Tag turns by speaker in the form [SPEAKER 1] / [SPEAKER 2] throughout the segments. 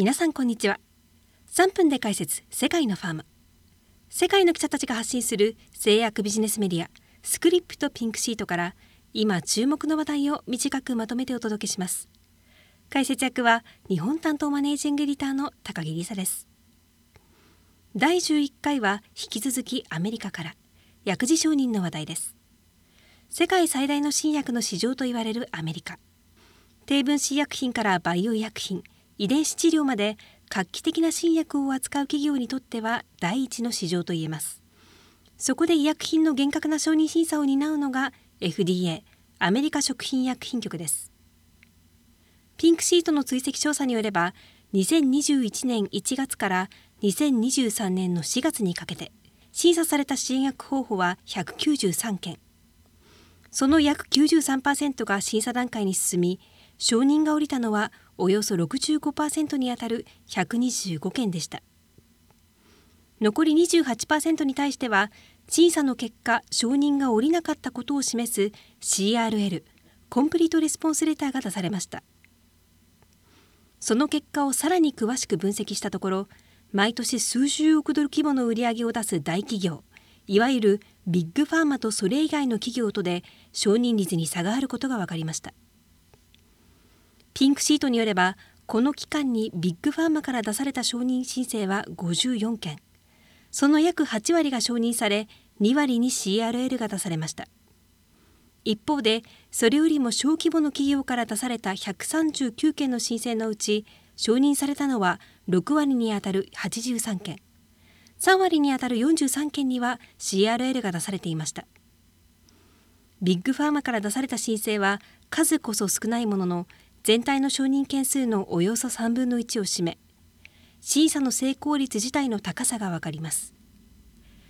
[SPEAKER 1] 皆さんこんにちは。3分で解説世界のファーマ世界の記者たちが発信する製薬ビジネスメディアスクリプトピンクシートから今注目の話題を短くまとめてお届けします。解説役は日本担当マネージングエディターの高木梨沙です。第11回は引き続きアメリカから薬事承認の話題です。世界最大の新薬の市場と言われるアメリカ。低分子医薬品からバイオ医薬品。遺伝子治療まで画期的な新薬を扱う企業にとっては第一の市場といえます。そこで医薬品の厳格な承認審査を担うのが FDA アメリカ食品医薬品局です。ピンクシートの追跡調査によれば2021年1月から2023年の4月にかけて審査された新薬候補は193件。その約93%が審査段階に進み承認が下りたのはおよそ65%にあたる125件でした。残り28%に対しては審査の結果承認が下りなかったことを示す CRL コンプリートレスポンスレターが出されました。その結果をさらに詳しく分析したところ毎年数十億ドル規模の売り上げを出す大企業いわゆるビッグファーマとそれ以外の企業とで承認率に差があることが分かりました。ピンクシートによればこの期間にビッグファーマから出された承認申請は54件。その約8割が承認され2割に CRL が出されました。一方でそれよりも小規模の企業から出された139件の申請のうち承認されたのは6割にあたる83件。3割にあたる43件には CRL が出されていました。ビッグファーマから出された申請は数こそ少ないものの全体の承認件数のおよそ3分の1を占め審査の成功率自体の高さがわかります。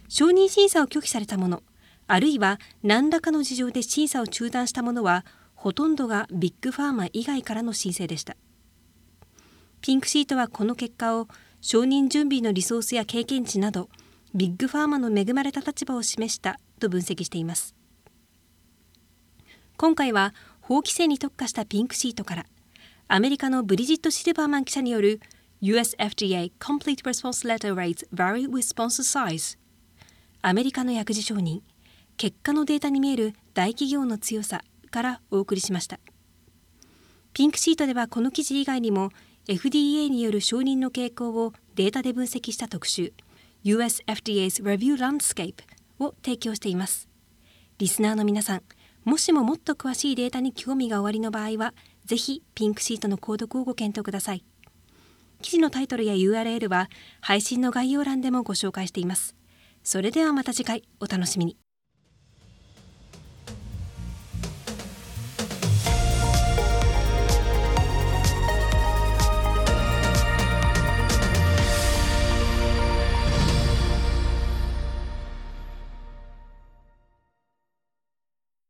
[SPEAKER 1] 承認審査を拒否されたものあるいは何らかの事情で審査を中断したものはほとんどがビッグファーマ以外からの申請でした。ピンクシートはこの結果を承認準備のリソースや経験値などビッグファーマの恵まれた立場を示したと分析しています。今回は法規制に特化したピンクシートからアメリカのブリジット・シルバーマン記者による US FDA Complete Response Letter Rates Vary with Sponsor Size アメリカの薬事承認結果のデータに見える大企業の強さからお送りしました。ピンクシートではこの記事以外にも FDA による承認の傾向をデータで分析した特集 US FDA's Review Landscape を提供しています。リスナーの皆さんもしももっと詳しいデータに興味がおありの場合は、ぜひピンクシートの購読をご検討ください。記事のタイトルや URL は配信の概要欄でもご紹介しています。それではまた次回お楽しみに。